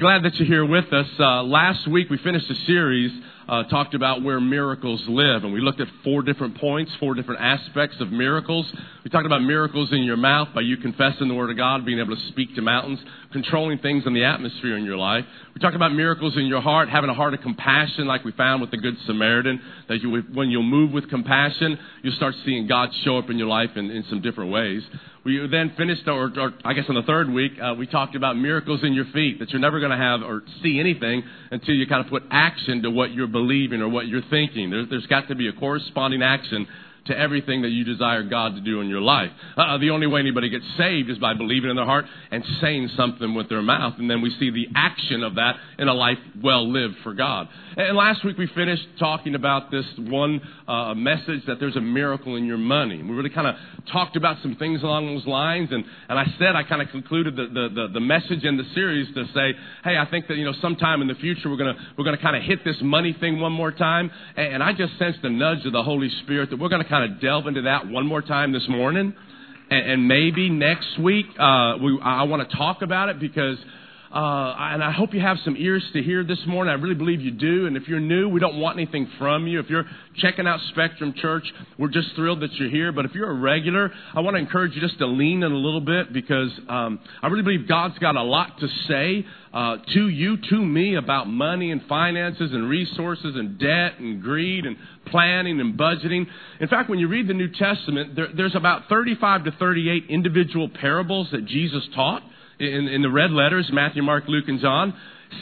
Glad that you're here with us. Uh, last week we finished a series, uh, talked about where miracles live, and we looked at four different points, four different aspects of miracles. We talked about miracles in your mouth by you confessing the Word of God, being able to speak to mountains, controlling things in the atmosphere in your life. We talked about miracles in your heart, having a heart of compassion, like we found with the Good Samaritan. That you, when you'll move with compassion, you'll start seeing God show up in your life in, in some different ways. We then finished, or, or I guess on the third week, uh, we talked about miracles in your feet, that you're never going to have or see anything until you kind of put action to what you're believing or what you're thinking. There, there's got to be a corresponding action to everything that you desire God to do in your life. Uh, the only way anybody gets saved is by believing in their heart and saying something with their mouth. And then we see the action of that in a life well lived for God. And last week we finished talking about this one uh, message that there's a miracle in your money. We really kind of talked about some things along those lines. And, and I said, I kind of concluded the, the, the, the message in the series to say, hey, I think that, you know, sometime in the future we're going to, we're going to kind of hit this money thing one more time. And, and I just sensed the nudge of the Holy Spirit that we're going to kind of delve into that one more time this morning. And, and maybe next week, uh, we, I want to talk about it because uh, and I hope you have some ears to hear this morning. I really believe you do. And if you're new, we don't want anything from you. If you're checking out Spectrum Church, we're just thrilled that you're here. But if you're a regular, I want to encourage you just to lean in a little bit because um, I really believe God's got a lot to say uh, to you, to me, about money and finances and resources and debt and greed and planning and budgeting. In fact, when you read the New Testament, there, there's about 35 to 38 individual parables that Jesus taught in, in the red letters, Matthew, Mark, Luke, and John.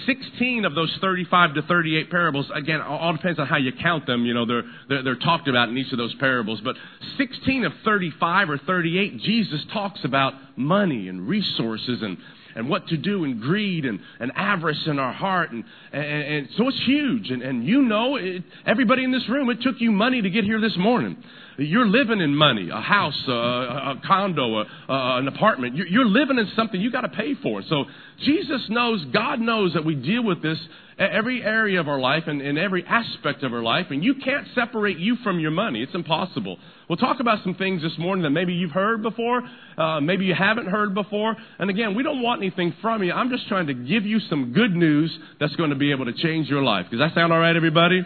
16 of those 35 to 38 parables, again, all depends on how you count them. You know, they're, they're, they're, talked about in each of those parables. But 16 of 35 or 38, Jesus talks about money and resources and, and what to do and greed and, and avarice in our heart. And, and, and so it's huge. And, and you know, it, everybody in this room, it took you money to get here this morning. You're living in money, a house, a, a condo, a, a, an apartment. You're, you're living in something you got to pay for. So Jesus knows, God knows that we deal with this every area of our life and in every aspect of our life, and you can't separate you from your money. It's impossible. We'll talk about some things this morning that maybe you've heard before, uh, maybe you haven't heard before. And again, we don't want anything from you. I'm just trying to give you some good news that's going to be able to change your life. Does that sound all right, everybody?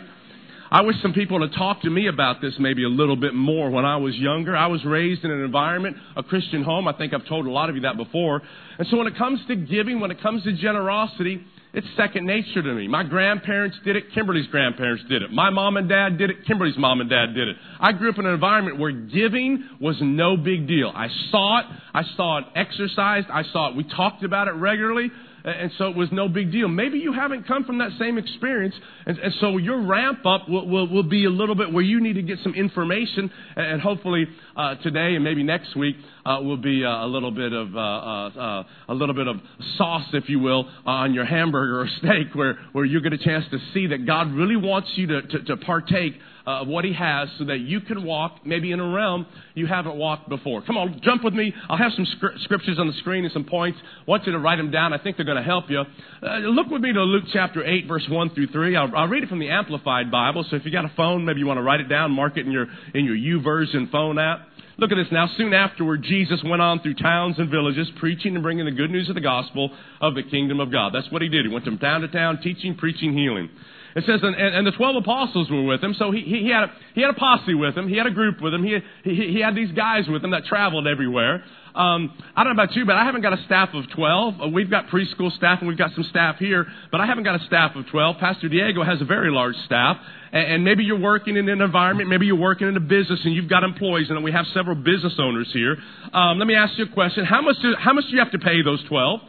I wish some people had talked to me about this maybe a little bit more when I was younger. I was raised in an environment, a Christian home. I think I've told a lot of you that before. And so when it comes to giving, when it comes to generosity, it's second nature to me. My grandparents did it. Kimberly's grandparents did it. My mom and dad did it. Kimberly's mom and dad did it. I grew up in an environment where giving was no big deal. I saw it. I saw it exercised. I saw it. We talked about it regularly and so it was no big deal. Maybe you haven't come from that same experience, and, and so your ramp up will, will, will, be a little bit where you need to get some information, and, hopefully uh, today and maybe next week uh, will be uh, a little bit of uh, uh, uh, a little bit of sauce, if you will, on your hamburger or steak, where where you get a chance to see that God really wants you to, to, to partake of what He has so that you can walk maybe in a realm you haven't walked before. Come on, jump with me. I'll have some scriptures on the screen and some points. I want you to write them down. I think they're going to help you. Uh, look with me to Luke chapter 8, verse 1 through 3. I'll, I'll, read it from the Amplified Bible. So if you got a phone, maybe you want to write it down, mark it in your, in your YouVersion phone app. Look at this now. Soon afterward, Jesus went on through towns and villages, preaching and bringing the good news of the gospel of the kingdom of God. That's what he did. He went from town to town, teaching, preaching, healing. It says, and, and, the 12 apostles were with him. So he, he, had a, he had a posse with him. He had a group with him. He, he, he had these guys with him that traveled everywhere. Um, I don't know about you, but I haven't got a staff of 12. Uh, we've got preschool staff and we've got some staff here, but I haven't got a staff of 12. Pastor Diego has a very large staff. And, and maybe you're working in an environment, maybe you're working in a business and you've got employees, and we have several business owners here. Um, let me ask you a question. How much, do, how much do you have to pay those 12?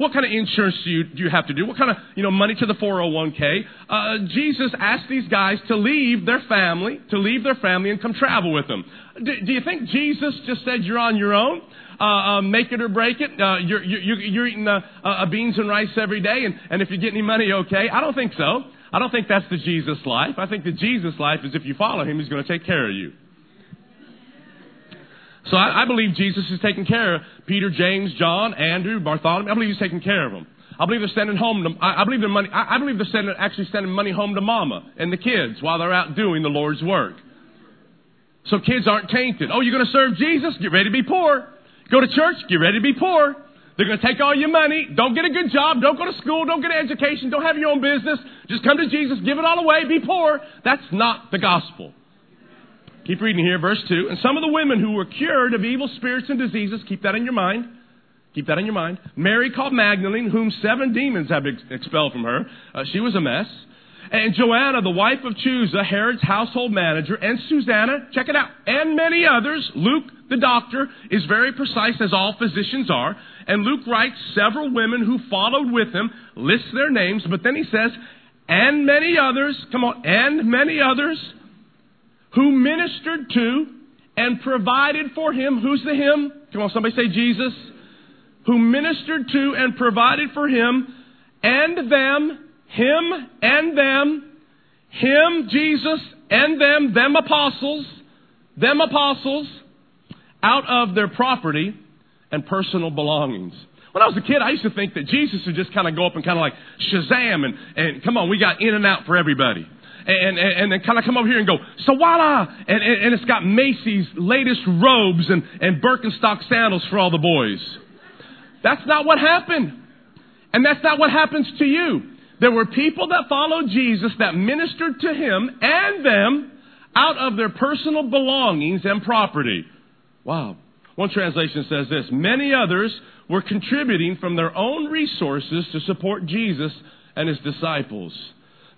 What kind of insurance do you, do you have to do? What kind of, you know, money to the 401k? Uh, Jesus asked these guys to leave their family, to leave their family and come travel with them. Do, do you think Jesus just said you're on your own? Uh, uh, make it or break it. Uh, you're, you're, you're eating uh, uh, beans and rice every day, and, and if you get any money, okay. I don't think so. I don't think that's the Jesus life. I think the Jesus life is if you follow him, he's going to take care of you. So I, I believe Jesus is taking care of Peter, James, John, Andrew, Bartholomew. I believe he's taking care of them. I believe they're sending home. To, I, I believe they're money. I, I believe they're sending, actually sending money home to Mama and the kids while they're out doing the Lord's work. So kids aren't tainted. Oh, you're going to serve Jesus? Get ready to be poor. Go to church? Get ready to be poor. They're going to take all your money. Don't get a good job. Don't go to school. Don't get an education. Don't have your own business. Just come to Jesus. Give it all away. Be poor. That's not the gospel. Keep reading here, verse 2. And some of the women who were cured of evil spirits and diseases, keep that in your mind. Keep that in your mind. Mary called Magdalene, whom seven demons had expelled from her. Uh, she was a mess. And Joanna, the wife of Chuza, Herod's household manager, and Susanna, check it out, and many others. Luke, the doctor, is very precise as all physicians are. And Luke writes several women who followed with him, lists their names, but then he says, and many others, come on, and many others who ministered to and provided for him. Who's the him? Come on, somebody say Jesus. Who ministered to and provided for him and them, him and them, him, Jesus, and them, them apostles, them apostles, out of their property and personal belongings. When I was a kid, I used to think that Jesus would just kind of go up and kind of like Shazam and, and come on, we got In-N-Out for everybody and, and, and then kind of come over here and go, so voila! And, and, and it's got Macy's latest robes and, and Birkenstock sandals for all the boys. That's not what happened. And that's not what happens to you. There were people that followed Jesus that ministered to him and them out of their personal belongings and property. Wow. One translation says this Many others were contributing from their own resources to support Jesus and his disciples.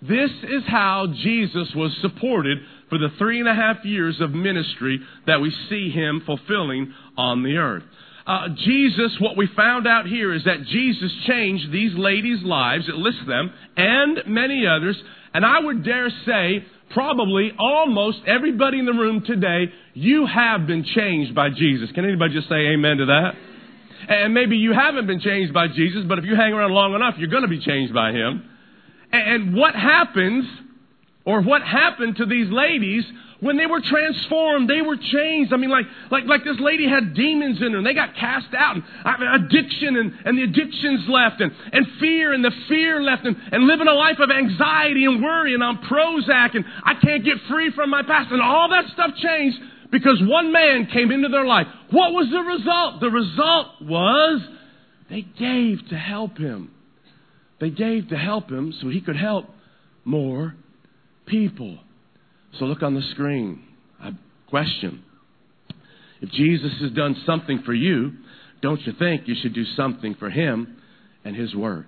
This is how Jesus was supported for the three and a half years of ministry that we see him fulfilling on the earth. Uh, Jesus, what we found out here is that Jesus changed these ladies' lives, it lists them, and many others, and I would dare say, probably almost everybody in the room today, you have been changed by Jesus. Can anybody just say amen to that? And maybe you haven't been changed by Jesus, but if you hang around long enough, you're going to be changed by Him. And what happens, or what happened to these ladies when they were transformed, they were changed. I mean, like, like, like this lady had demons in her and they got cast out and uh, addiction and, and the addictions left and, and fear and the fear left and, and living a life of anxiety and worry and on Prozac and I can't get free from my past and all that stuff changed because one man came into their life. What was the result? The result was they gave to help him. They gave to help him so he could help more people. So look on the screen. A question. If Jesus has done something for you, don't you think you should do something for him and his work?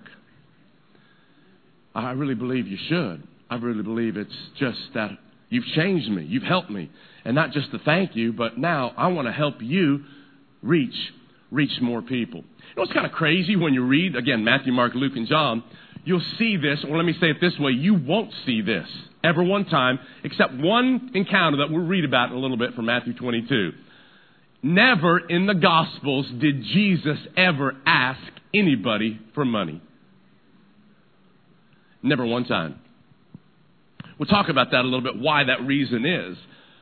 I really believe you should. I really believe it's just that you've changed me, you've helped me. And not just to thank you, but now I want to help you reach reach more people. You know what's kind of crazy when you read, again, Matthew, Mark, Luke, and John? You'll see this, or let me say it this way you won't see this ever one time, except one encounter that we'll read about in a little bit from Matthew 22. Never in the Gospels did Jesus ever ask anybody for money. Never one time. We'll talk about that a little bit, why that reason is.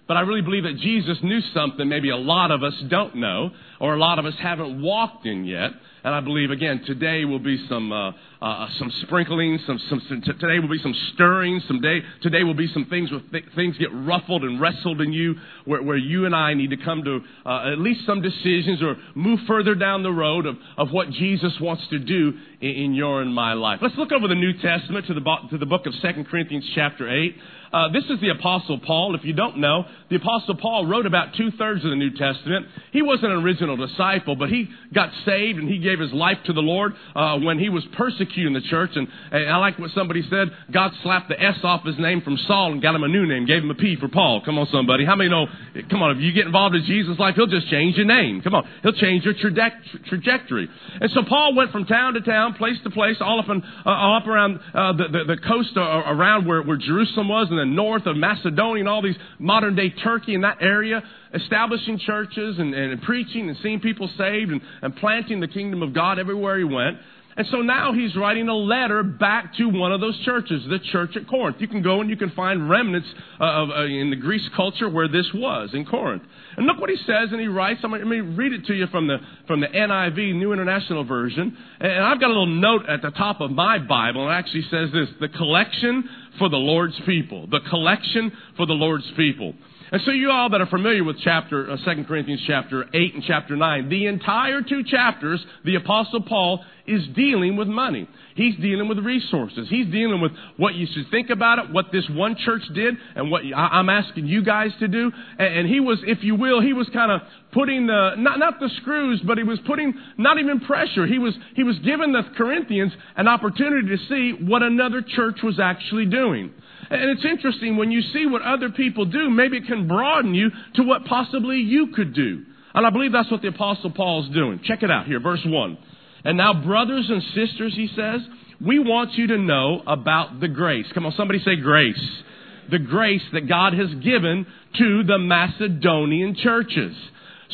But I really believe that Jesus knew something maybe a lot of us don't know, or a lot of us haven't walked in yet. And I believe, again, today will be some, uh, uh, some sprinkling, some, some, some, today will be some stirring, some day, today will be some things where th- things get ruffled and wrestled in you, where, where you and I need to come to uh, at least some decisions or move further down the road of, of what Jesus wants to do in, in your and my life. Let's look over the New Testament to the, to the book of 2 Corinthians chapter 8. Uh, this is the Apostle Paul. If you don't know, the Apostle Paul wrote about two thirds of the New Testament. He wasn't an original disciple, but he got saved and he gave his life to the Lord uh, when he was persecuting the church. And, and I like what somebody said God slapped the S off his name from Saul and got him a new name, gave him a P for Paul. Come on, somebody. How many know? Come on, if you get involved in Jesus' life, he'll just change your name. Come on, he'll change your trajectory. And so Paul went from town to town, place to place, all up, in, uh, all up around uh, the, the, the coast around where, where Jerusalem was, and then north of Macedonia and all these modern day Turkey in that area, establishing churches and, and preaching and seeing people saved and, and planting the kingdom of God everywhere he went. And so now he's writing a letter back to one of those churches, the church at Corinth. You can go and you can find remnants of, uh, in the Greece culture where this was in Corinth. And look what he says, and he writes. Going to read it to you from the from the NIV, New International Version. And I've got a little note at the top of my Bible, it actually says this: the collection for the Lord's people. The collection for the Lord's people. And so you all that are familiar with chapter, uh, 2 Corinthians chapter 8 and chapter 9, the entire two chapters, the apostle Paul is dealing with money. He's dealing with resources. He's dealing with what you should think about it, what this one church did, and what I'm asking you guys to do. And he was, if you will, he was kind of putting the, not, not the screws, but he was putting not even pressure. He was, he was giving the Corinthians an opportunity to see what another church was actually doing. And it's interesting when you see what other people do, maybe it can broaden you to what possibly you could do. And I believe that's what the apostle Paul is doing. Check it out here, verse 1. And now, brothers and sisters, he says, we want you to know about the grace. Come on, somebody say grace. The grace that God has given to the Macedonian churches.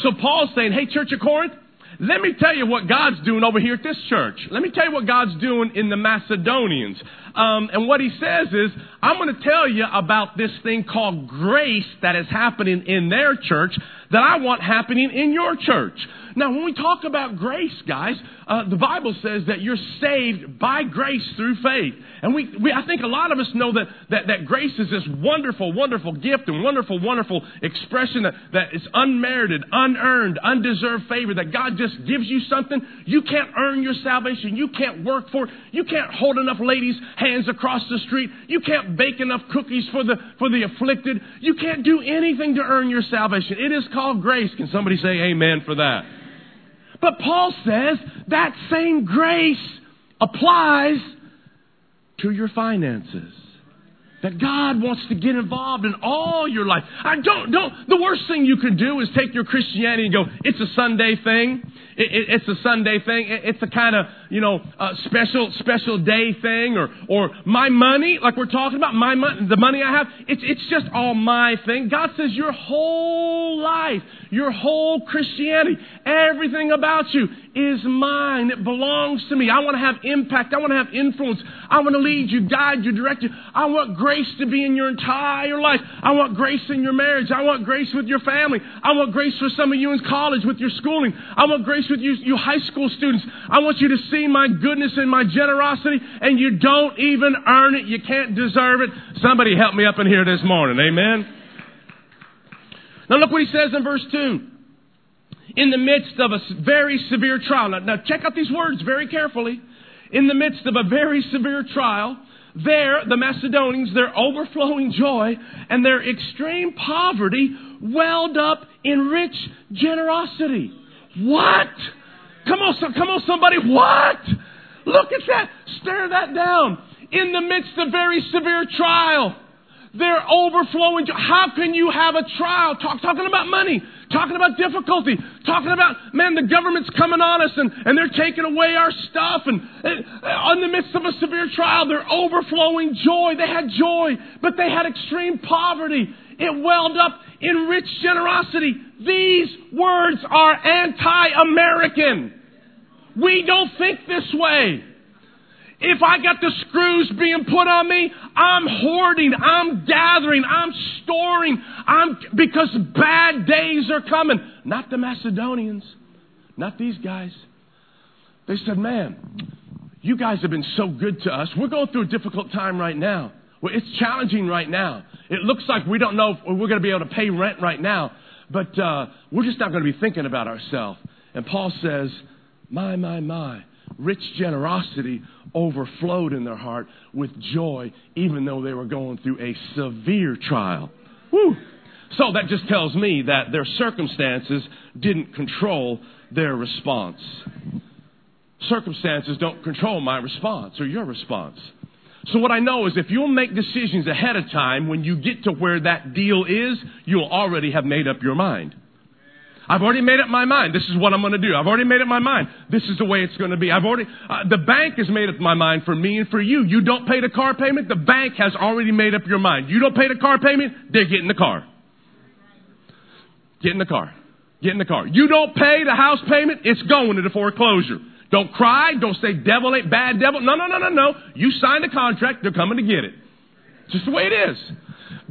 So Paul's saying, hey, Church of Corinth, let me tell you what God's doing over here at this church. Let me tell you what God's doing in the Macedonians. Um, and what he says is, I'm going to tell you about this thing called grace that is happening in their church that I want happening in your church. Now, when we talk about grace, guys, uh, the Bible says that you're saved by grace through faith. And we, we, I think a lot of us know that, that, that grace is this wonderful, wonderful gift and wonderful, wonderful expression that, that is unmerited, unearned, undeserved favor, that God just gives you something. You can't earn your salvation. You can't work for it. You can't hold enough ladies' hands across the street. You can't bake enough cookies for the, for the afflicted. You can't do anything to earn your salvation. It is called grace. Can somebody say amen for that? But Paul says that same grace applies to your finances. That God wants to get involved in all your life. I don't, don't, the worst thing you can do is take your Christianity and go, it's a Sunday thing. It, it, it's a Sunday thing. It, it's a kind of, you know, a special, special day thing or, or my money, like we're talking about, my money, the money I have, it's, it's just all my thing. God says your whole life, your whole Christianity, everything about you is mine. It belongs to me. I want to have impact. I want to have influence. I want to lead you, guide you, direct you. I want grace to be in your entire life. I want grace in your marriage. I want grace with your family. I want grace for some of you in college with your schooling. I want grace with you, you high school students. I want you to see my goodness and my generosity, and you don't even earn it. You can't deserve it. Somebody help me up in here this morning. Amen. Now look what he says in verse 2 in the midst of a very severe trial. Now, now, check out these words very carefully. In the midst of a very severe trial, there, the Macedonians, their overflowing joy and their extreme poverty welled up in rich generosity. What? Come on, come on, somebody. What? Look at that. Stare that down. In the midst of very severe trial, they're overflowing. How can you have a trial? Talk, talking about money, talking about difficulty, talking about, man, the government's coming on us and, and they're taking away our stuff. And, and in the midst of a severe trial, they're overflowing joy. They had joy, but they had extreme poverty. It welled up in rich generosity. These words are anti-American. We don't think this way. If I got the screws being put on me, I'm hoarding, I'm gathering, I'm storing, I'm, because bad days are coming. Not the Macedonians, not these guys. They said, man, you guys have been so good to us. We're going through a difficult time right now. It's challenging right now. It looks like we don't know if we're going to be able to pay rent right now, but uh, we're just not going to be thinking about ourselves. And Paul says, my, my, my rich generosity overflowed in their heart with joy, even though they were going through a severe trial. Woo! So that just tells me that their circumstances didn't control their response. Circumstances don't control my response or your response. So what I know is if you'll make decisions ahead of time, when you get to where that deal is, you'll already have made up your mind. I've already made up my mind. This is what I'm going to do. I've already made up my mind. This is the way it's going to be. I've already, uh, the bank has made up my mind for me and for you. You don't pay the car payment. The bank has already made up your mind. You don't pay the car payment. They're getting the car. Get in the car. Get in the car. You don't pay the house payment. It's going to the foreclosure. Don't cry. Don't say devil ain't bad devil. No, no, no, no, no. You signed a contract. They're coming to get it. Just the way it is.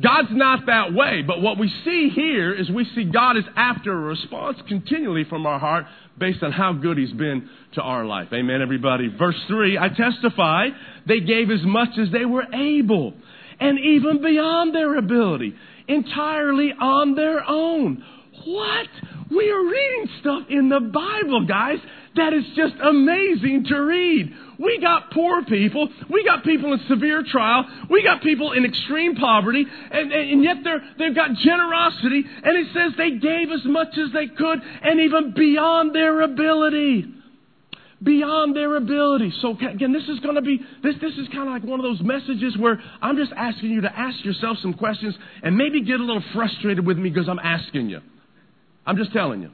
God's not that way. But what we see here is we see God is after a response continually from our heart based on how good He's been to our life. Amen, everybody. Verse 3 I testify they gave as much as they were able and even beyond their ability, entirely on their own. What? We are reading stuff in the Bible, guys, that is just amazing to read. We got poor people. We got people in severe trial. We got people in extreme poverty. And, and, yet they're, they've got generosity. And it says they gave as much as they could and even beyond their ability. Beyond their ability. So again, this is going to be, this, this is kind of like one of those messages where I'm just asking you to ask yourself some questions and maybe get a little frustrated with me because I'm asking you. I'm just telling you.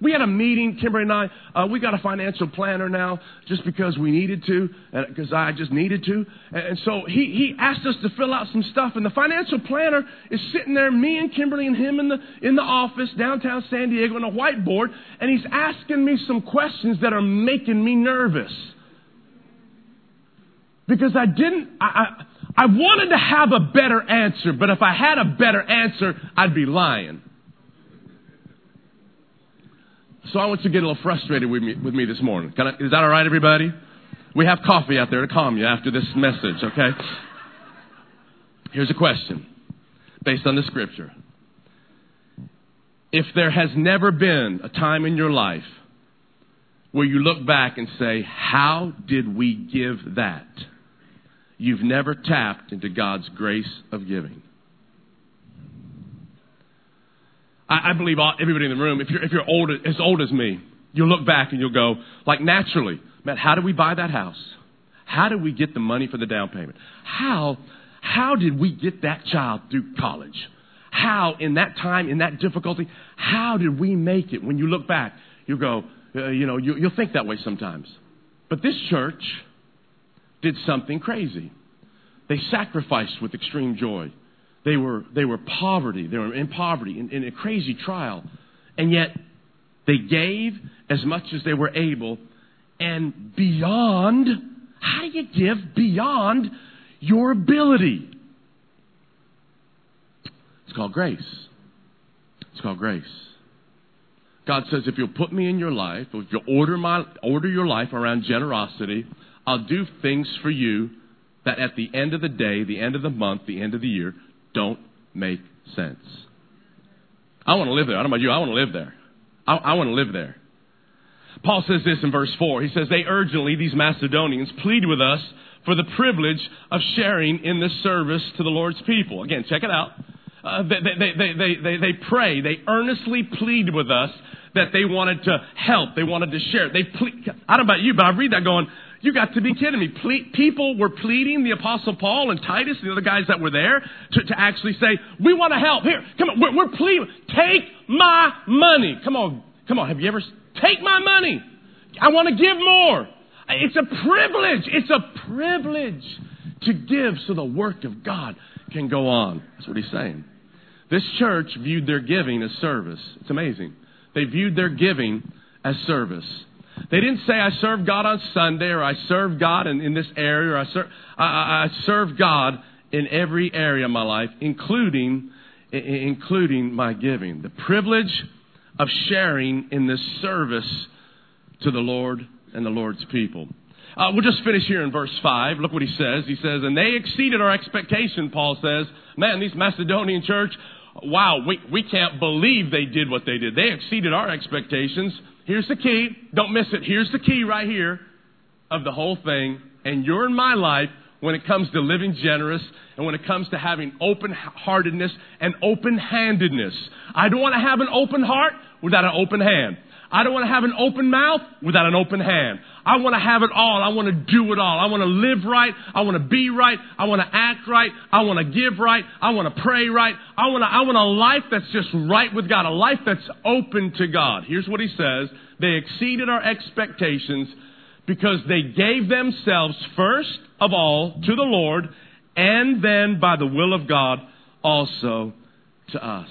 We had a meeting, Kimberly and I. Uh, we got a financial planner now just because we needed to, because I just needed to. And so he, he asked us to fill out some stuff. And the financial planner is sitting there, me and Kimberly and him in the, in the office downtown San Diego on a whiteboard. And he's asking me some questions that are making me nervous. Because I didn't, I, I, I wanted to have a better answer, but if I had a better answer, I'd be lying. So I want you to get a little frustrated with me, with me this morning. I, is that all right, everybody? We have coffee out there to calm you after this message, okay? Here's a question based on the scripture. If there has never been a time in your life where you look back and say, How did we give that? You've never tapped into God's grace of giving. I, I believe all, everybody in the room, if you're, if you're old, as old as me, you'll look back and you'll go, like naturally, man, how did we buy that house? How did we get the money for the down payment? How, how did we get that child through college? How, in that time, in that difficulty, how did we make it? When you look back, you go, uh, you know, you, you'll think that way sometimes. But this church did something crazy. They sacrificed with extreme joy. They were, they were poverty. They were in poverty, in, in a crazy trial. And yet, they gave as much as they were able and beyond. How do you give beyond your ability? It's called grace. It's called grace. God says, if you'll put me in your life, if you'll order my order your life around generosity, I'll do things for you that at the end of the day, the end of the month, the end of the year, don't make sense. I want to live there. I don't know about you. I want to live there. I, I want to live there. Paul says this in verse 4. He says, They urgently, these Macedonians, plead with us for the privilege of sharing in this service to the Lord's people. Again, check it out. Uh, they, they, they, they, they, pray, they earnestly plead with us that they wanted to help, they wanted to share. They plead, I don't know about you, but I read that going, you got to be kidding me. Ple- people were pleading the Apostle Paul and Titus, the other guys that were there, to, to actually say, We want to help. Here, come on, we're, we're pleading. Take my money. Come on, come on. Have you ever, take my money. I want to give more. It's a privilege. It's a privilege to give so the work of God can go on. That's what he's saying. This church viewed their giving as service. It's amazing. They viewed their giving as service. They didn't say, I serve God on Sunday or I serve God in, in this area or I serve, I, I serve God in every area of my life, including, including my giving. The privilege of sharing in this service to the Lord and the Lord's people. Uh, we'll just finish here in verse 5. Look what he says. He says, And they exceeded our expectation, Paul says. Man, these Macedonian church, wow, we, we can't believe they did what they did. They exceeded our expectations. Here's the key. Don't miss it. Here's the key right here of the whole thing. And you're in my life when it comes to living generous and when it comes to having open heartedness and open handedness. I don't want to have an open heart without an open hand. I don't want to have an open mouth without an open hand. I want to have it all. I want to do it all. I want to live right. I want to be right. I want to act right. I want to give right. I want to pray right. I want to, I want a life that's just right with God, a life that's open to God. Here's what he says. They exceeded our expectations because they gave themselves first of all to the Lord and then by the will of God also to us.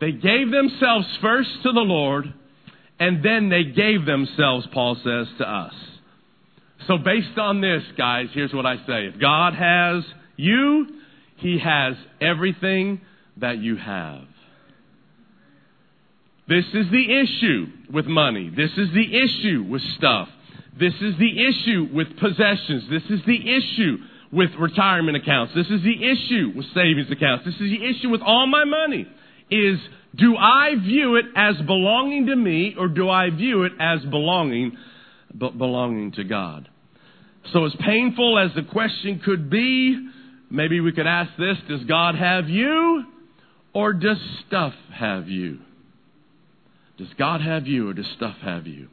They gave themselves first to the Lord and then they gave themselves, Paul says, to us. So, based on this, guys, here's what I say. If God has you, He has everything that you have. This is the issue with money. This is the issue with stuff. This is the issue with possessions. This is the issue with retirement accounts. This is the issue with savings accounts. This is the issue with all my money is do I view it as belonging to me or do I view it as belonging belonging to God? So as painful as the question could be, maybe we could ask this, does God have you or does stuff have you? Does God have you or does stuff have you?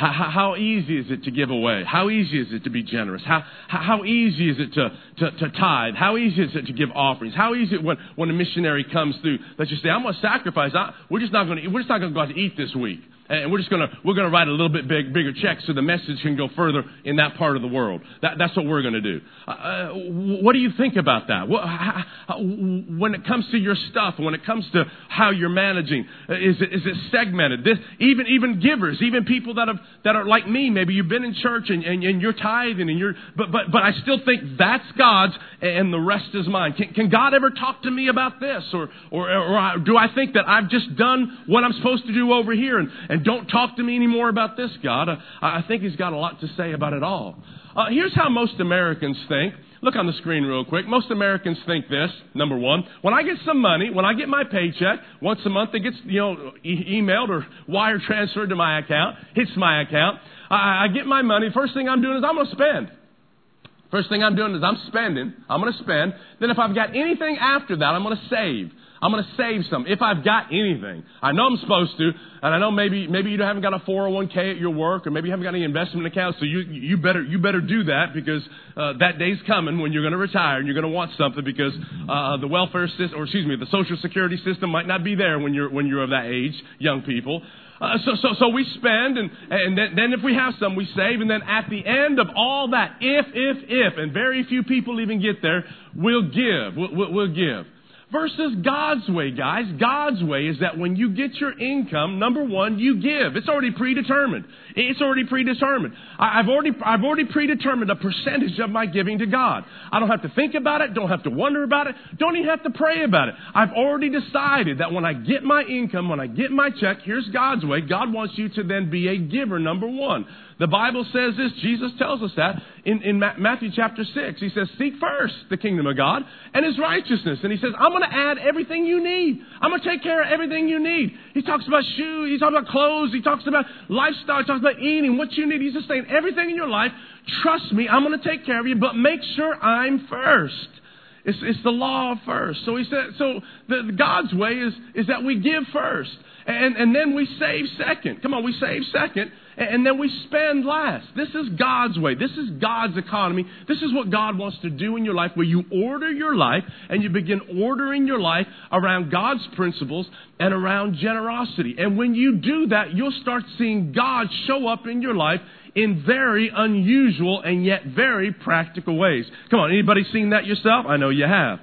How, how, easy is it to give away? How easy is it to be generous? How, how, easy is it to, to, to tithe? How easy is it to give offerings? How easy is it when, when a missionary comes through that you say, I'm going to sacrifice. I, we're just not going to, we're just not going to go out to eat this week and we're just to we're to write a little bit big, bigger check so the message can go further in that part of the world. That, that's what we're to do. Uh, uh, what do you think about that? What, how, when it comes to your stuff, when it comes to how you're managing, uh, is it, is it segmented? This, even even givers, even people that have that are like me, maybe you've been in church and, and, and you're tithing and you're, but but but I still think that's God's and the rest is mine. Can, can God ever talk to me about this, or or or do I think that I've just done what I'm supposed to do over here and and and don't talk to me anymore about this, God. I, I think He's got a lot to say about it all. Uh, here's how most Americans think. Look on the screen real quick. Most Americans think this, number one. When I get some money, when I get my paycheck, once a month it gets, you know, e- emailed or wire transferred to my account, hits my account. I, I get my money. First thing I'm doing is I'm going to spend. First thing I'm doing is I'm spending. I'm going to spend. Then if I've got anything after that, I'm going to save. I'm going to save some if I've got anything. I know I'm supposed to, and I know maybe maybe you haven't got a 401k at your work, or maybe you haven't got any investment accounts. So you you better you better do that because uh, that day's coming when you're going to retire and you're going to want something because uh, the welfare system, or excuse me, the social security system might not be there when you're when you're of that age, young people. Uh, so, so, so we spend, and, and then, then if we have some, we save, and then at the end of all that, if, if, if, and very few people even get there, we'll give. We'll, we'll, we'll give versus God's way, guys. God's way is that when you get your income, number one, you give. It's already predetermined. It's already predetermined. I've already, I've already predetermined a percentage of my giving to God. I don't have to think about it, don't have to wonder about it, don't even have to pray about it. I've already decided that when I get my income, when I get my check, here's God's way. God wants you to then be a giver, number one. The Bible says this, Jesus tells us that in, in Matthew chapter 6. He says, Seek first the kingdom of God and his righteousness. And he says, I'm going to add everything you need. I'm going to take care of everything you need. He talks about shoes, he talks about clothes, he talks about lifestyle, he talks about eating, what you need. He's just saying, everything in your life, trust me, I'm going to take care of you, but make sure I'm first. It's, it's the law of first. So he said, so the, God's way is, is that we give first. And, and then we save second. Come on, we save second and then we spend last. This is God's way. This is God's economy. This is what God wants to do in your life, where you order your life and you begin ordering your life around God's principles and around generosity. And when you do that, you'll start seeing God show up in your life in very unusual and yet very practical ways. Come on, anybody seen that yourself? I know you have.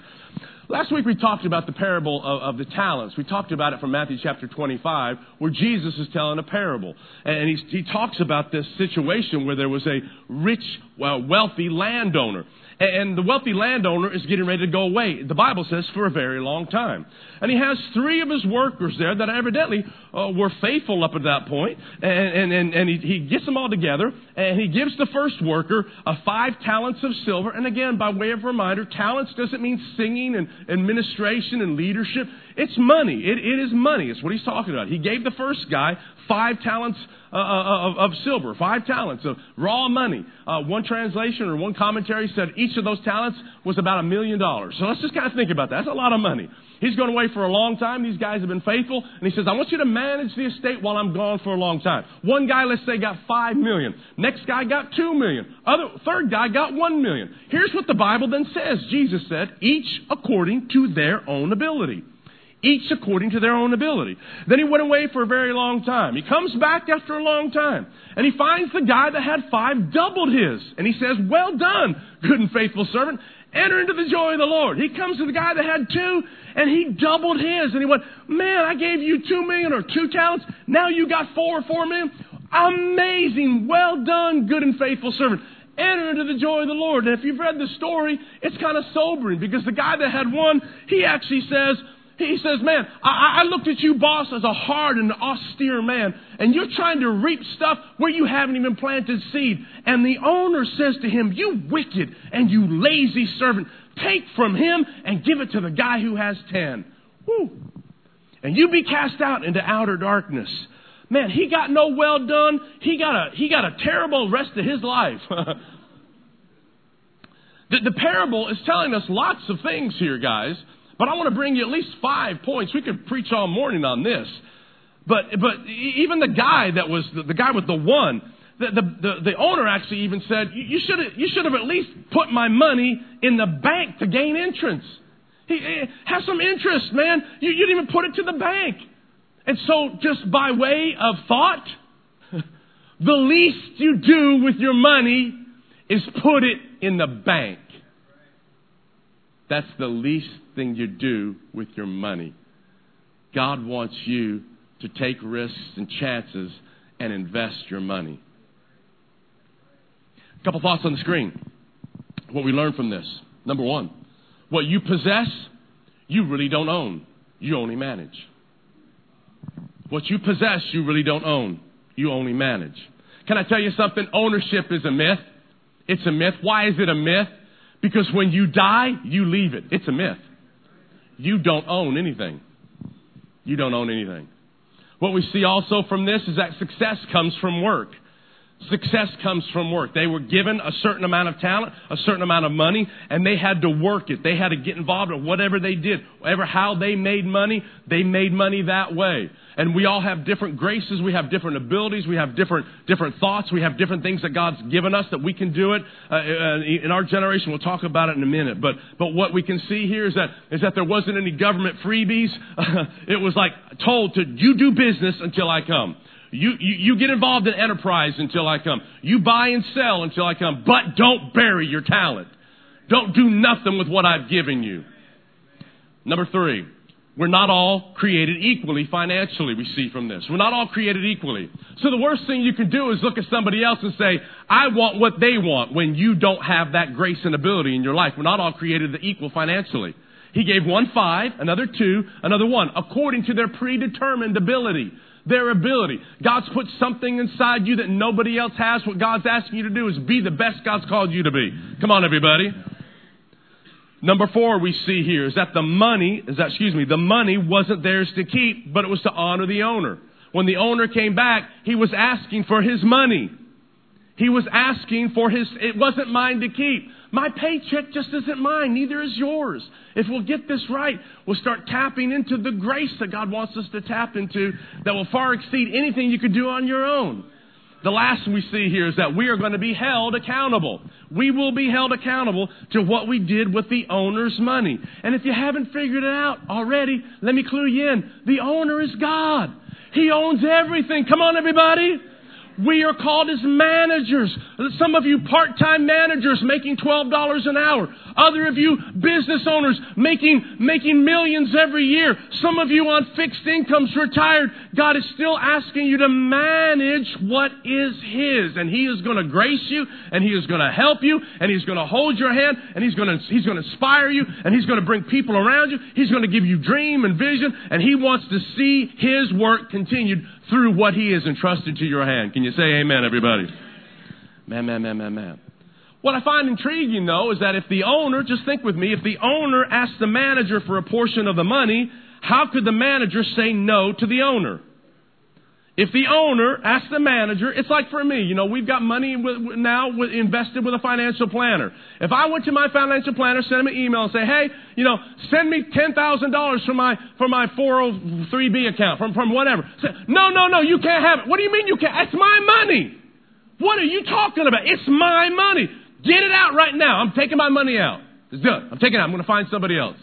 Last week we talked about the parable of, of, the talents. We talked about it from Matthew chapter 25, where Jesus is telling a parable. And he, he talks about this situation where there was a rich, well, wealthy landowner. And the wealthy landowner is getting ready to go away, the Bible says, for a very long time. And he has three of his workers there that evidently uh, were faithful up at that point. And, and, and, he, he gets them all together, and he gives the first worker uh, five talents of silver. And again, by way of reminder, talents doesn't mean singing and administration and leadership. It's money. It, it is money. It's what he's talking about. He gave the first guy five talents uh, uh, of, of, silver, five talents of raw money. Uh, one translation or one commentary said each of those talents was about a million dollars. So let's just kind of think about that. That's a lot of money. He's gone away for a long time. These guys have been faithful. And he says, I want you to manage the estate while I'm gone for a long time. One guy, let's say, got five million. Next guy got two million. Other, third guy got one million. Here's what the Bible then says. Jesus said, each according to their own ability each according to their own ability. Then he went away for a very long time. He comes back after a long time, and he finds the guy that had five doubled his. And he says, Well done, good and faithful servant. Enter into the joy of the Lord. He comes to the guy that had two, and he doubled his. And he went, Man, I gave you two million or two talents. Now you got four or four million. Amazing. Well done, good and faithful servant enter into the joy of the Lord. And if you've read the story, it's kind of sobering because the guy that had one, he actually says, He says, Man, I, I looked at you, boss, as a hard and austere man, and you're trying to reap stuff where you haven't even planted seed. And the owner says to him, You wicked and you lazy servant, take from him and give it to the guy who has ten. Woo. And you be cast out into outer darkness. Man, he got no well done. He got a, he got a terrible rest of his life. the, the parable is telling us lots of things here, guys. But I want to bring you at least five points. We could preach all morning on this. But, but even the guy that was, the, the guy with the one, the, the, the, the owner actually even said, you should, have, you should have at least put my money in the bank to gain entrance. He, have some interest, man. You, you didn't even put it to the bank. And so, just by way of thought, the least you do with your money is put it in the bank. That's the least thing you do with your money. God wants you to take risks and chances and invest your money. A couple thoughts on the screen. What we learn from this. Number one, what you possess, you really don't own. You only manage. What you possess, you really don't own. You only manage. Can I tell you something? Ownership is a myth. It's a myth. Why is it a myth? Because when you die, you leave it. It's a myth. You don't own anything. You don't own anything. What we see also from this is that success comes from work. Success comes from work. They were given a certain amount of talent, a certain amount of money, and they had to work it. They had to get involved in whatever they did. Whatever how they made money, they made money that way. And we all have different graces, we have different abilities, we have different different thoughts, we have different things that God's given us that we can do it. Uh, uh in our generation, we'll talk about it in a minute. But but what we can see here is that is that there wasn't any government freebies. it was like told to you do business until I come. You, you, you get involved in enterprise until I come. You buy and sell until I come. But don't bury your talent. Don't do nothing with what I've given you. Number three, we're not all created equally financially, we see from this. We're not all created equally. So the worst thing you can do is look at somebody else and say, I want what they want when you don't have that grace and ability in your life. We're not all created equal financially. He gave one five, another two, another one, according to their predetermined ability their ability. God's put something inside you that nobody else has. What God's asking you to do is be the best God's called you to be. Come on, everybody. Number four we see here is that the money, is that, excuse me, the money wasn't theirs to keep, but it was to honor the owner. When the owner came back, he was asking for his money. He was asking for his, it wasn't mine to keep. My paycheck just isn't mine, neither is yours. If we'll get this right, we'll start tapping into the grace that God wants us to tap into that will far exceed anything you could do on your own. The last we see here is that we are going to be held accountable. We will be held accountable to what we did with the owner's money. And if you haven't figured it out already, let me clue you in. The owner is God. He owns everything. Come on, everybody. We are called as managers. Some of you part-time managers making $12 an hour. Other of you business owners making, making millions every year. Some of you on fixed incomes retired. God is still asking you to manage what is His. And He is going to grace you and He is going to help you and He's going to hold your hand and He's going to, He's going to inspire you and He's going to bring people around you. He's going to give you dream and vision and He wants to see His work continued through what He has entrusted to your hand. Can you say amen, everybody? Man, man, man, man, man. What I find intriguing, though, is that if the owner, just think with me, if the owner asks the manager for a portion of the money, how could the manager say no to the owner? If the owner asks the manager, it's like for me, you know, we've got money now invested with a financial planner. If I went to my financial planner, send him an email and say, hey, you know, send me $10,000 for my, for my 403B account, from, from whatever. Say, no, no, no, you can't have it. What do you mean you can't? It's my money. What are you talking about? It's my money. Get it out right now. I'm taking my money out. It's done. I'm taking it out. I'm going to find somebody else.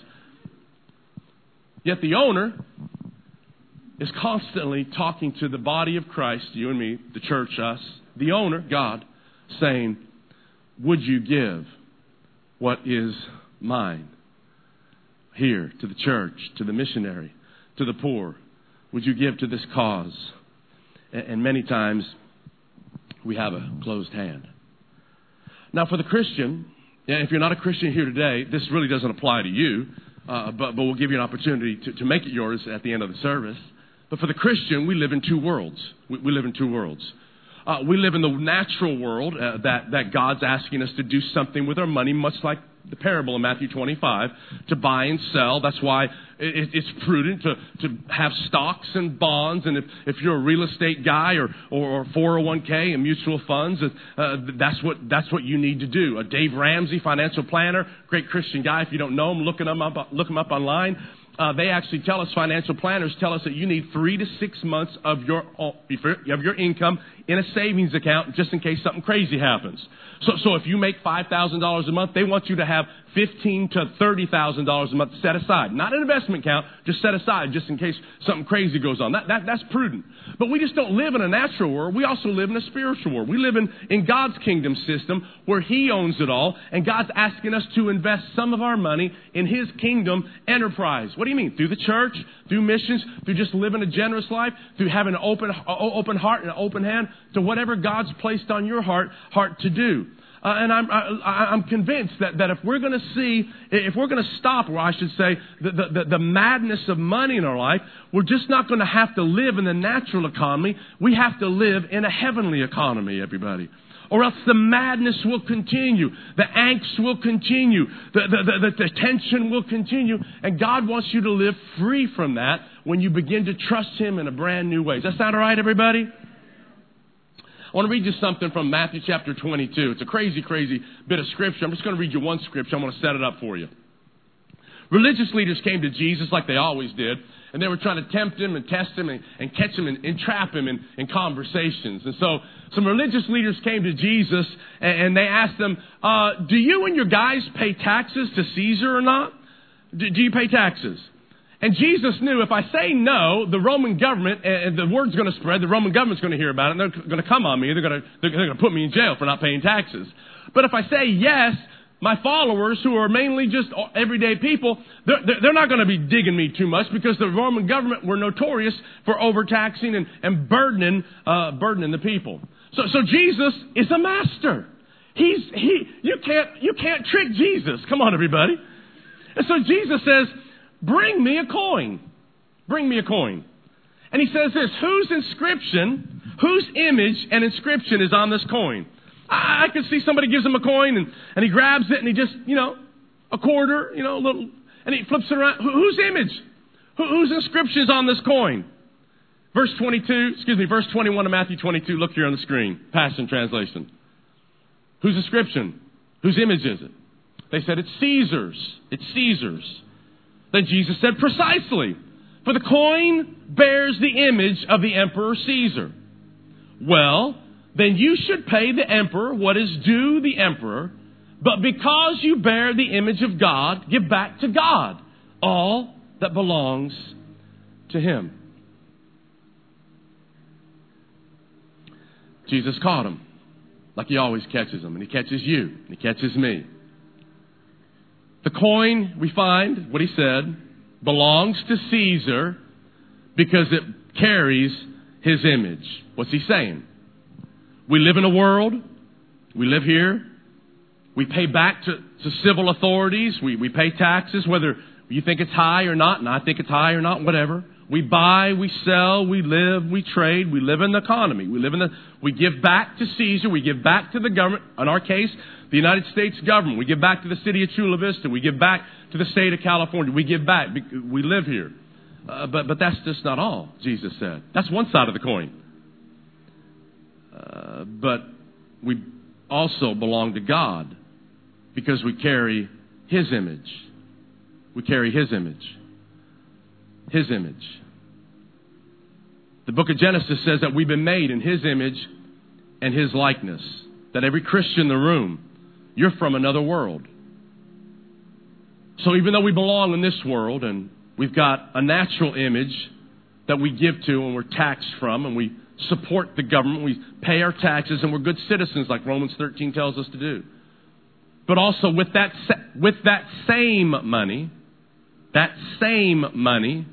Yet the owner is constantly talking to the body of Christ, you and me, the church, us, the owner, God, saying, Would you give what is mine? Here, to the church, to the missionary, to the poor. Would you give to this cause? And many times we have a closed hand. Now, for the Christian, if you're not a Christian here today, this really doesn't apply to you. uh, but, but we'll give you an opportunity to, to make it yours at the end of the service. But for the Christian, we live in two worlds. We, we live in two worlds. Uh, we live in the natural world uh, that, that God's asking us to do something with our money, much like the parable in Matthew 25, to buy and sell. That's why it, it's prudent to, to have stocks and bonds. And if, if you're a real estate guy or, or, or 401k and mutual funds, uh, that's, what, that's what you need to do. A Dave Ramsey, financial planner, great Christian guy. If you don't know him, look him up, look him up online uh, they actually tell us, financial planners tell us that you need three to six months of your, of your income in a savings account just in case something crazy happens. So, so if you make $5,000 a month, they want you to have fifteen to $30,000 a month set aside. Not an investment account, just set aside just in case something crazy goes on. That, that, that's prudent. But we just don't live in a natural world. We also live in a spiritual world. We live in, in God's kingdom system where He owns it all, and God's asking us to invest some of our money in His kingdom enterprise. What do you mean? Through the church, through missions, through just living a generous life, through having an open, open heart and an open hand to whatever God's placed on your heart, heart to do. Uh, and I'm, I, am convinced that, that if we're going to see, if we're going to stop, or I should say, the, the, the madness of money in our life, we're just not going to have to live in the natural economy. We have to live in a heavenly economy, everybody or else the madness will continue. The angst will continue. The, the, the, the, tension will continue. And God wants you to live free from that when you begin to trust Him in a brand new way. Does that sound all right, everybody? I want to read you something from Matthew chapter 22. It's a crazy, crazy bit of scripture. I'm just going to read you one scripture. I'm going to set it up for you. Religious leaders came to Jesus like they always did, and they were trying to tempt him and test him and, and catch him and, and trap him in, in, conversations. And so some religious leaders came to Jesus and, and they asked him, uh, Do you and your guys pay taxes to Caesar or not? Do, do you pay taxes? And Jesus knew if I say no, the Roman government, and the word's going to spread, the Roman government's going to hear about it, and they're going to come on me. They're going to, they're going to put me in jail for not paying taxes. But if I say yes, my followers, who are mainly just everyday people, they're, they're not going to be digging me too much because the Roman government were notorious for overtaxing and, and burdening, uh, burdening the people. So, so Jesus is a master. He's, he, you can't, you can't trick Jesus. Come on, everybody. And so Jesus says, Bring me a coin. Bring me a coin. And he says this whose inscription, whose image and inscription is on this coin? I, I can see somebody gives him a coin and, and he grabs it and he just, you know, a quarter, you know, a little, and he flips it around. Wh- whose image? Wh- whose inscription is on this coin? Verse 22, excuse me, verse 21 of Matthew 22. Look here on the screen. Passion Translation. Whose inscription? Whose image is it? They said it's Caesar's. It's Caesar's. Then Jesus said, Precisely. For the coin bears the image of the Emperor Caesar. Well, then you should pay the emperor what is due the emperor, but because you bear the image of God, give back to God all that belongs to him. Jesus caught him, like he always catches them, and he catches you, and he catches me. The coin, we find, what he said, belongs to Caesar because it carries his image. What's he saying? We live in a world, we live here, we pay back to, to civil authorities, we, we pay taxes, whether you think it's high or not, and I think it's high or not, whatever. We buy, we sell, we live, we trade, we live in the economy. We live in the, we give back to Caesar, we give back to the government. In our case, the United States government. We give back to the city of Chula Vista. We give back to the state of California. We give back. We live here. Uh, but, but that's just not all, Jesus said. That's one side of the coin. Uh, but we also belong to God because we carry His image. We carry His image. His image. The book of Genesis says that we've been made in His image and His likeness. That every Christian in the room you're from another world. So even though we belong in this world and we've got a natural image that we give to and we're taxed from and we support the government, we pay our taxes and we're good citizens like Romans 13 tells us to do. But also with that, with that same money, that same money,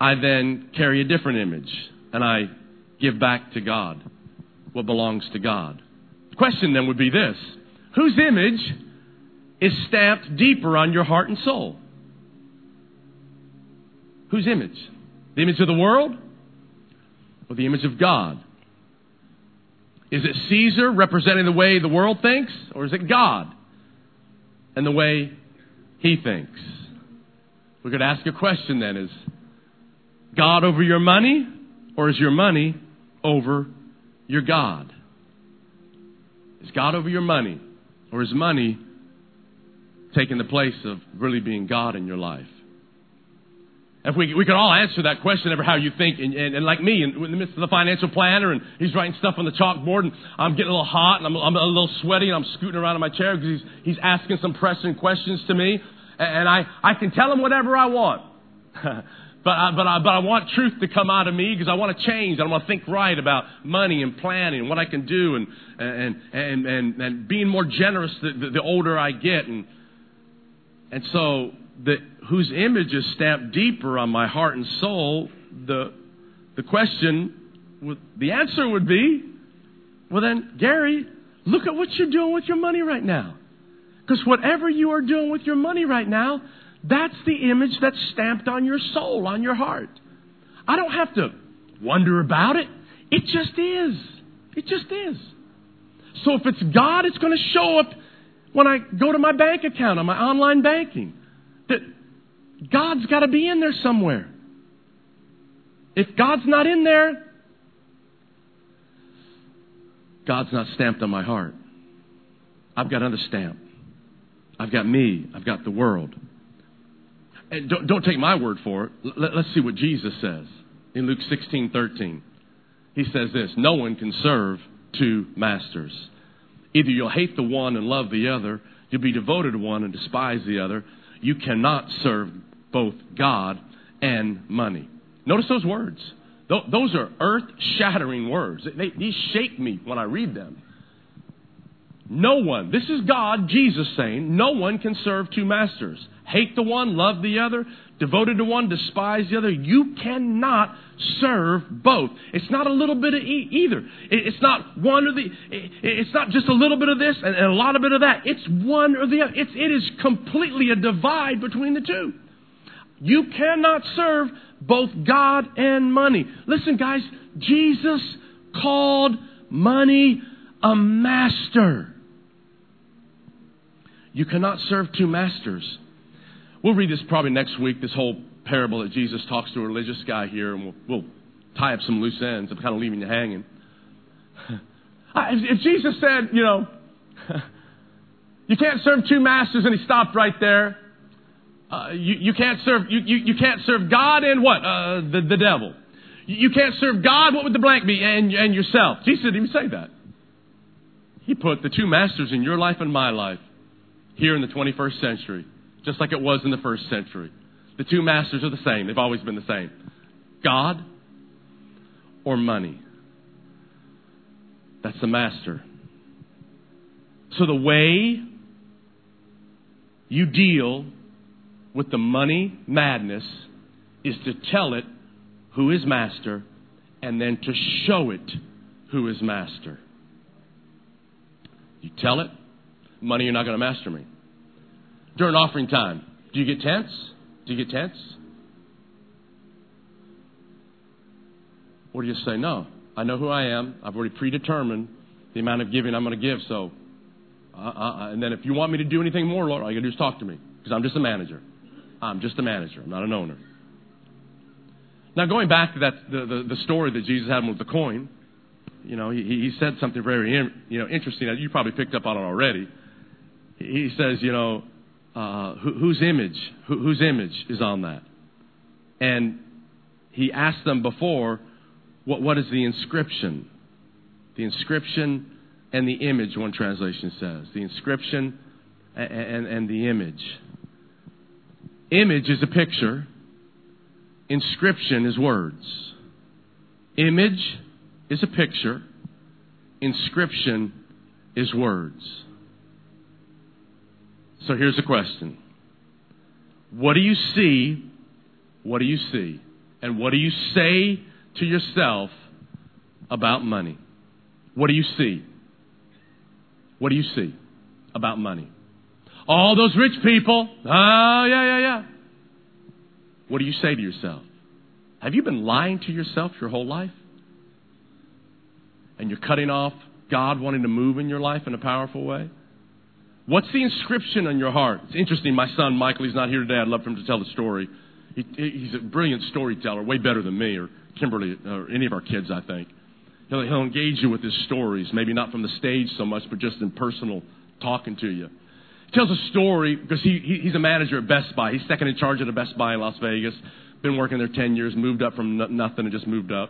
I then carry a different image and I give back to God what belongs to God question then would be this Whose image is stamped deeper on your heart and soul? Whose image? The image of the world or the image of God? Is it Caesar representing the way the world thinks or is it God and the way he thinks? We could ask a question then is God over your money or is your money over your God? Is God over your money or is money taking the place of really being God in your life? If we, we could all answer that question ever how you think, and, and, and like me, in, in, the midst of the financial planner, and he's writing stuff on the chalkboard, and I'm getting a little hot, and I'm, I'm a little sweaty, and I'm scooting around in my chair because he's, he's asking some pressing questions to me, and I, I can tell him whatever I want. but, I, but, I, but I want truth to come out of me because I want to change. I want to think right about money and planning and what I can do and, and, and, and, and being more generous the, the, the older I get. And, and so the, whose image is stamped deeper on my heart and soul, the, the question, the answer would be, well then, Gary, look at what you're doing with your money right now. Because whatever you are doing with your money right now, that's the image that's stamped on your soul, on your heart. I don't have to wonder about it. It just is. It just is. So if it's God, it's going to show up when I go to my bank account on my online banking. That God's got to be in there somewhere. If God's not in there, God's not stamped on my heart. I've got another stamp. I've got me. I've got the world. And don't, don't take my word for it. Let, let's see what Jesus says in Luke 16 13. He says this No one can serve two masters. Either you'll hate the one and love the other, you'll be devoted to one and despise the other. You cannot serve both God and money. Notice those words. Those are earth shattering words. They, these shake me when I read them. No one, this is God, Jesus saying, no one can serve two masters. Hate the one, love the other, devoted to one, despise the other. You cannot serve both. It's not a little bit of e- either. It's not one or the, it's not just a little bit of this and a lot of bit of that. It's one or the other. It's, it is completely a divide between the two. You cannot serve both God and money. Listen, guys, Jesus called money a master. You cannot serve two masters. We'll read this probably next week, this whole parable that Jesus talks to a religious guy here, and we'll, we'll tie up some loose ends. I'm kind of leaving you hanging. if Jesus said, you know, you can't serve two masters, and he stopped right there, uh, you, you, can't serve you, you, you, can't serve God and what uh, the, the devil. You can't serve God. What would the blank be? And, and yourself. Jesus didn't even say that. He put the two masters in your life and my life here in the 21st century, just like it was in the first century. The two masters are the same. They've always been the same. God or money. That's the master. So the way you deal with the money madness is to tell it who is master and then to show it who is master. You tell it, money, you're not going to master me. During offering time, do you get tense? Do you get tense? Or do you say, no, I know who I am. I've already predetermined the amount of giving I'm going to give. So, uh, uh, and then if you want me to do anything more, Lord, all you got to do is talk to me because I'm just a manager. I'm just a manager. I'm not an owner. Now, going back to that, the, the, the story that Jesus had with the coin, you know, he, he said something very you know, interesting that you probably picked up on it already. He says, you know, uh, who, whose image, who, whose image is on that? And he asked them before, what, what is the inscription? The inscription and the image, one translation says. The inscription and, and, and the image. Image is a picture, inscription is words. Image is a picture, inscription is words. So here's a question What do you see? What do you see? And what do you say to yourself about money? What do you see? What do you see about money? All those rich people. Oh, yeah, yeah, yeah. What do you say to yourself? Have you been lying to yourself your whole life? And you're cutting off God wanting to move in your life in a powerful way? What's the inscription on your heart? It's interesting. My son, Michael, he's not here today. I'd love for him to tell the story. He, he's a brilliant storyteller, way better than me or Kimberly or any of our kids, I think. He'll, he'll engage you with his stories, maybe not from the stage so much, but just in personal talking to you. He tells a story because he, he, he's a manager at Best Buy. He's second in charge at a Best Buy in Las Vegas. Been working there 10 years, moved up from nothing and just moved up.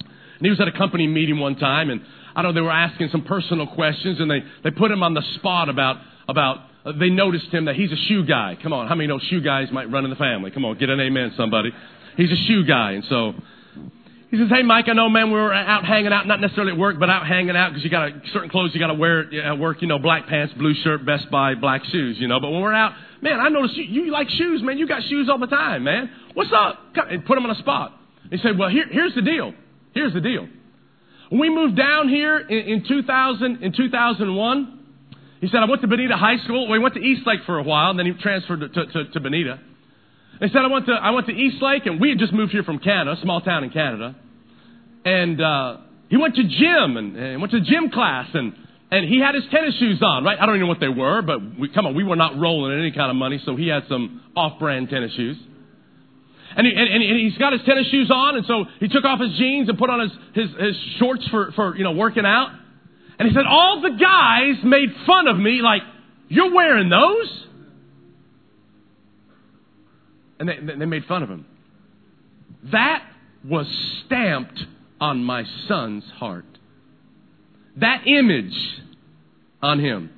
And he was at a company meeting one time, and I know, they were asking some personal questions, and they, they put him on the spot about, about uh, they noticed him that he's a shoe guy. Come on, how many know shoe guys might run in the family? Come on, get an amen, somebody. He's a shoe guy, and so he says, "Hey, Mike, I know, man, we were out hanging out, not necessarily at work, but out hanging out because you got certain clothes you got to wear at work. You know, black pants, blue shirt, Best Buy, black shoes. You know, but when we're out, man, I noticed you, you like shoes, man. You got shoes all the time, man. What's up?" And put him on a spot. He said, "Well, here, here's the deal. Here's the deal. When we moved down here in, in 2000, in 2001." He said, I went to Bonita High School. Well, he went to Eastlake for a while, and then he transferred to, to, to, Bonita. He said, I went to, I went to Eastlake, and we had just moved here from Canada, a small town in Canada. And uh, he went to gym, and, and went to gym class, and, and he had his tennis shoes on, right? I don't even know what they were, but we, come on, we were not rolling any kind of money, so he had some off-brand tennis shoes. And, he, and, he's got his tennis shoes on, and so he took off his jeans and put on his, his, his shorts for, for, you know, working out. And he said, all the guys made fun of me, like, you're wearing those? And they, they made fun of him. That was stamped on my son's heart. That image on him.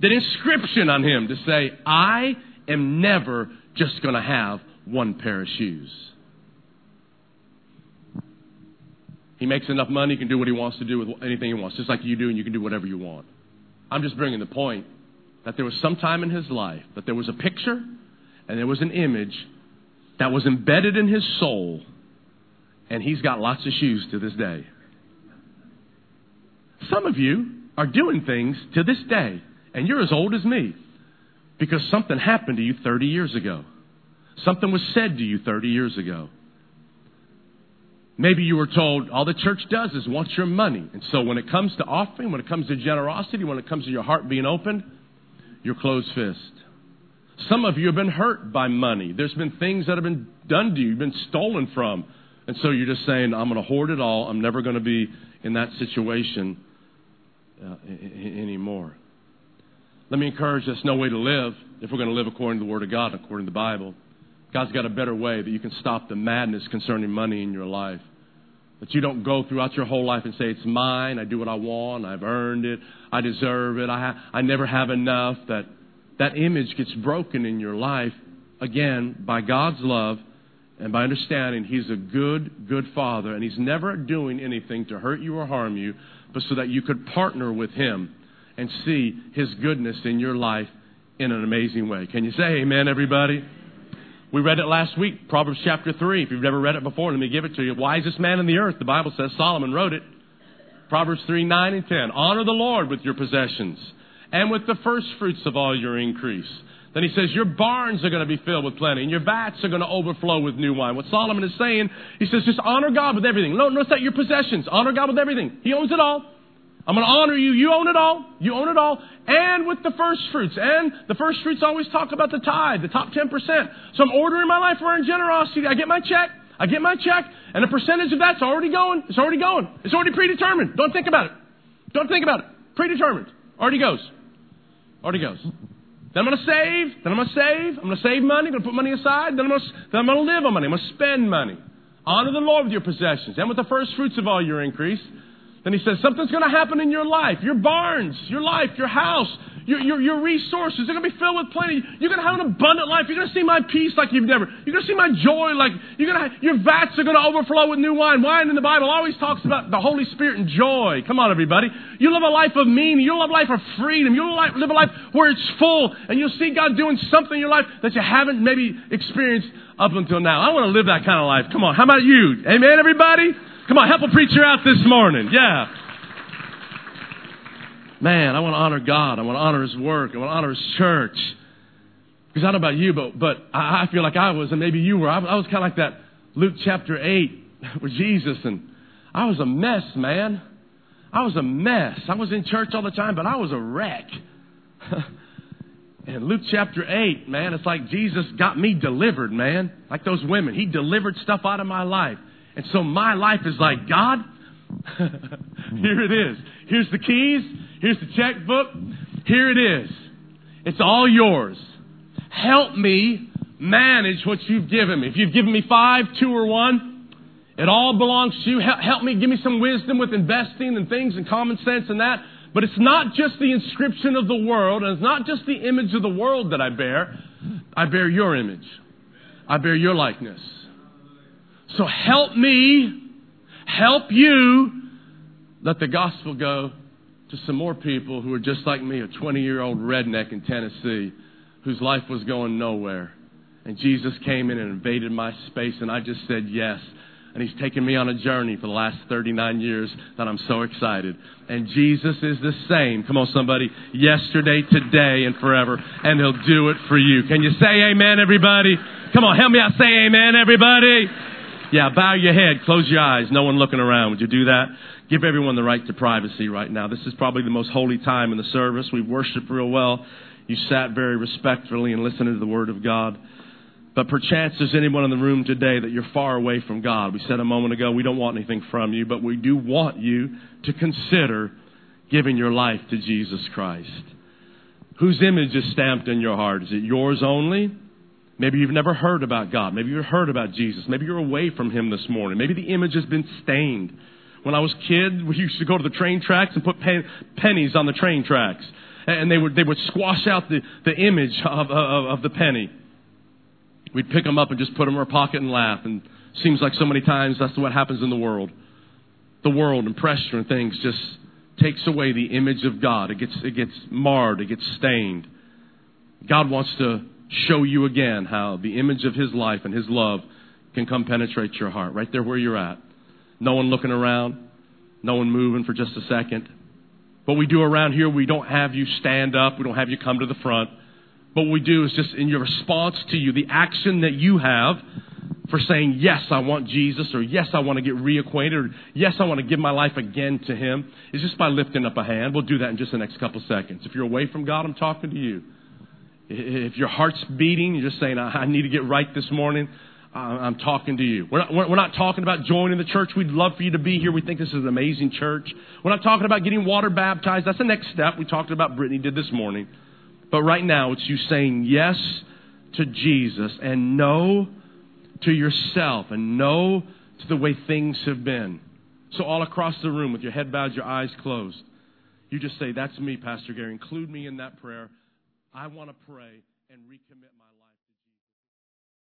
That inscription on him to say, I am never just going to have one pair of shoes. He makes enough money, he can do what he wants to do with anything he wants, just like you do, and you can do whatever you want. I'm just bringing the point that there was some time in his life that there was a picture and there was an image that was embedded in his soul, and he's got lots of shoes to this day. Some of you are doing things to this day, and you're as old as me because something happened to you 30 years ago. Something was said to you 30 years ago. Maybe you were told all the church does is wants your money. And so when it comes to offering, when it comes to generosity, when it comes to your heart being opened, you're closed fist. Some of you have been hurt by money. There's been things that have been done to you, you've been stolen from. And so you're just saying, I'm going to hoard it all. I'm never going to be in that situation uh, anymore. Let me encourage us no way to live if we're going to live according to the Word of God, according to the Bible. God's got a better way that you can stop the madness concerning money in your life. That you don't go throughout your whole life and say, It's mine, I do what I want, I've earned it, I deserve it, I, ha- I never have enough. That, that image gets broken in your life, again, by God's love and by understanding He's a good, good Father, and He's never doing anything to hurt you or harm you, but so that you could partner with Him and see His goodness in your life in an amazing way. Can you say amen, everybody? We read it last week, Proverbs chapter 3. If you've never read it before, let me give it to you. Wisest man in the earth, the Bible says Solomon wrote it. Proverbs 3, 9, and 10. Honor the Lord with your possessions and with the first fruits of all your increase. Then he says, Your barns are going to be filled with plenty, and your vats are going to overflow with new wine. What Solomon is saying, he says, just honor God with everything. Notice that your possessions. Honor God with everything. He owns it all. I'm going to honor you. You own it all. You own it all. And with the first fruits. And the first fruits always talk about the tithe, the top 10%. So I'm ordering my life around generosity. I get my check. I get my check. And a percentage of that's already going. It's already going. It's already predetermined. Don't think about it. Don't think about it. Predetermined. Already goes. Already goes. Then I'm going to save. Then I'm going to save. I'm going to save money. I'm going to put money aside. Then I'm going to, then I'm going to live on money. I'm going to spend money. Honor the Lord with your possessions and with the first fruits of all your increase. Then he says, something's going to happen in your life, your barns, your life, your house, your, your, your resources. They're going to be filled with plenty. You're going to have an abundant life. You're going to see my peace like you've never. You're going to see my joy like you're going to. Have, your vats are going to overflow with new wine. Wine in the Bible always talks about the Holy Spirit and joy. Come on, everybody. You live a life of meaning. You live a life of freedom. You live a life where it's full, and you'll see God doing something in your life that you haven't maybe experienced up until now. I want to live that kind of life. Come on. How about you? Amen, everybody. Come on, help a preacher out this morning. Yeah. Man, I want to honor God. I want to honor His work. I want to honor His church. Because I don't know about you, but, but I, I feel like I was, and maybe you were. I, I was kind of like that Luke chapter 8 with Jesus, and I was a mess, man. I was a mess. I was in church all the time, but I was a wreck. And Luke chapter 8, man, it's like Jesus got me delivered, man. Like those women. He delivered stuff out of my life. And so my life is like, God, here it is. Here's the keys. Here's the checkbook. Here it is. It's all yours. Help me manage what you've given me. If you've given me five, two, or one, it all belongs to you. Help me, give me some wisdom with investing and things and common sense and that. But it's not just the inscription of the world, and it's not just the image of the world that I bear. I bear your image. I bear your likeness. So help me, help you, let the gospel go to some more people who are just like me, a 20 year old redneck in Tennessee whose life was going nowhere. And Jesus came in and invaded my space, and I just said yes. And he's taken me on a journey for the last 39 years that I'm so excited. And Jesus is the same. Come on, somebody. Yesterday, today, and forever. And he'll do it for you. Can you say amen, everybody? Come on, help me out. Say amen, everybody. Yeah, bow your head, close your eyes, no one looking around. Would you do that? Give everyone the right to privacy right now. This is probably the most holy time in the service. We've worshiped real well. You sat very respectfully and listened to the Word of God. But perchance there's anyone in the room today that you're far away from God. We said a moment ago, we don't want anything from you, but we do want you to consider giving your life to Jesus Christ. Whose image is stamped in your heart? Is it yours only? Maybe you've never heard about God. Maybe you've heard about Jesus. Maybe you're away from Him this morning. Maybe the image has been stained. When I was a kid, we used to go to the train tracks and put pen, pennies on the train tracks. And they would, they would squash out the, the image of, of, of the penny. We'd pick them up and just put them in our pocket and laugh. And seems like so many times that's what happens in the world. The world and pressure and things just takes away the image of God. It gets, it gets marred. It gets stained. God wants to show you again how the image of His life and His love can come penetrate your heart right there where you're at. No one looking around, no one moving for just a second. What we do around here, we don't have you stand up, we don't have you come to the front. But what we do is just in your response to you, the action that you have for saying, Yes, I want Jesus, or Yes, I want to get reacquainted, or Yes, I want to give my life again to Him, is just by lifting up a hand. We'll do that in just the next couple seconds. If you're away from God, I'm talking to you. If your heart's beating, you're just saying, I need to get right this morning, I'm talking to you. We're not, we're not talking about joining the church. We'd love for you to be here. We think this is an amazing church. We're not talking about getting water baptized. That's the next step. We talked about Brittany did this morning. But right now, it's you saying yes to Jesus and no to yourself and no to the way things have been. So, all across the room, with your head bowed, your eyes closed, you just say, That's me, Pastor Gary. Include me in that prayer. I want to pray and recommit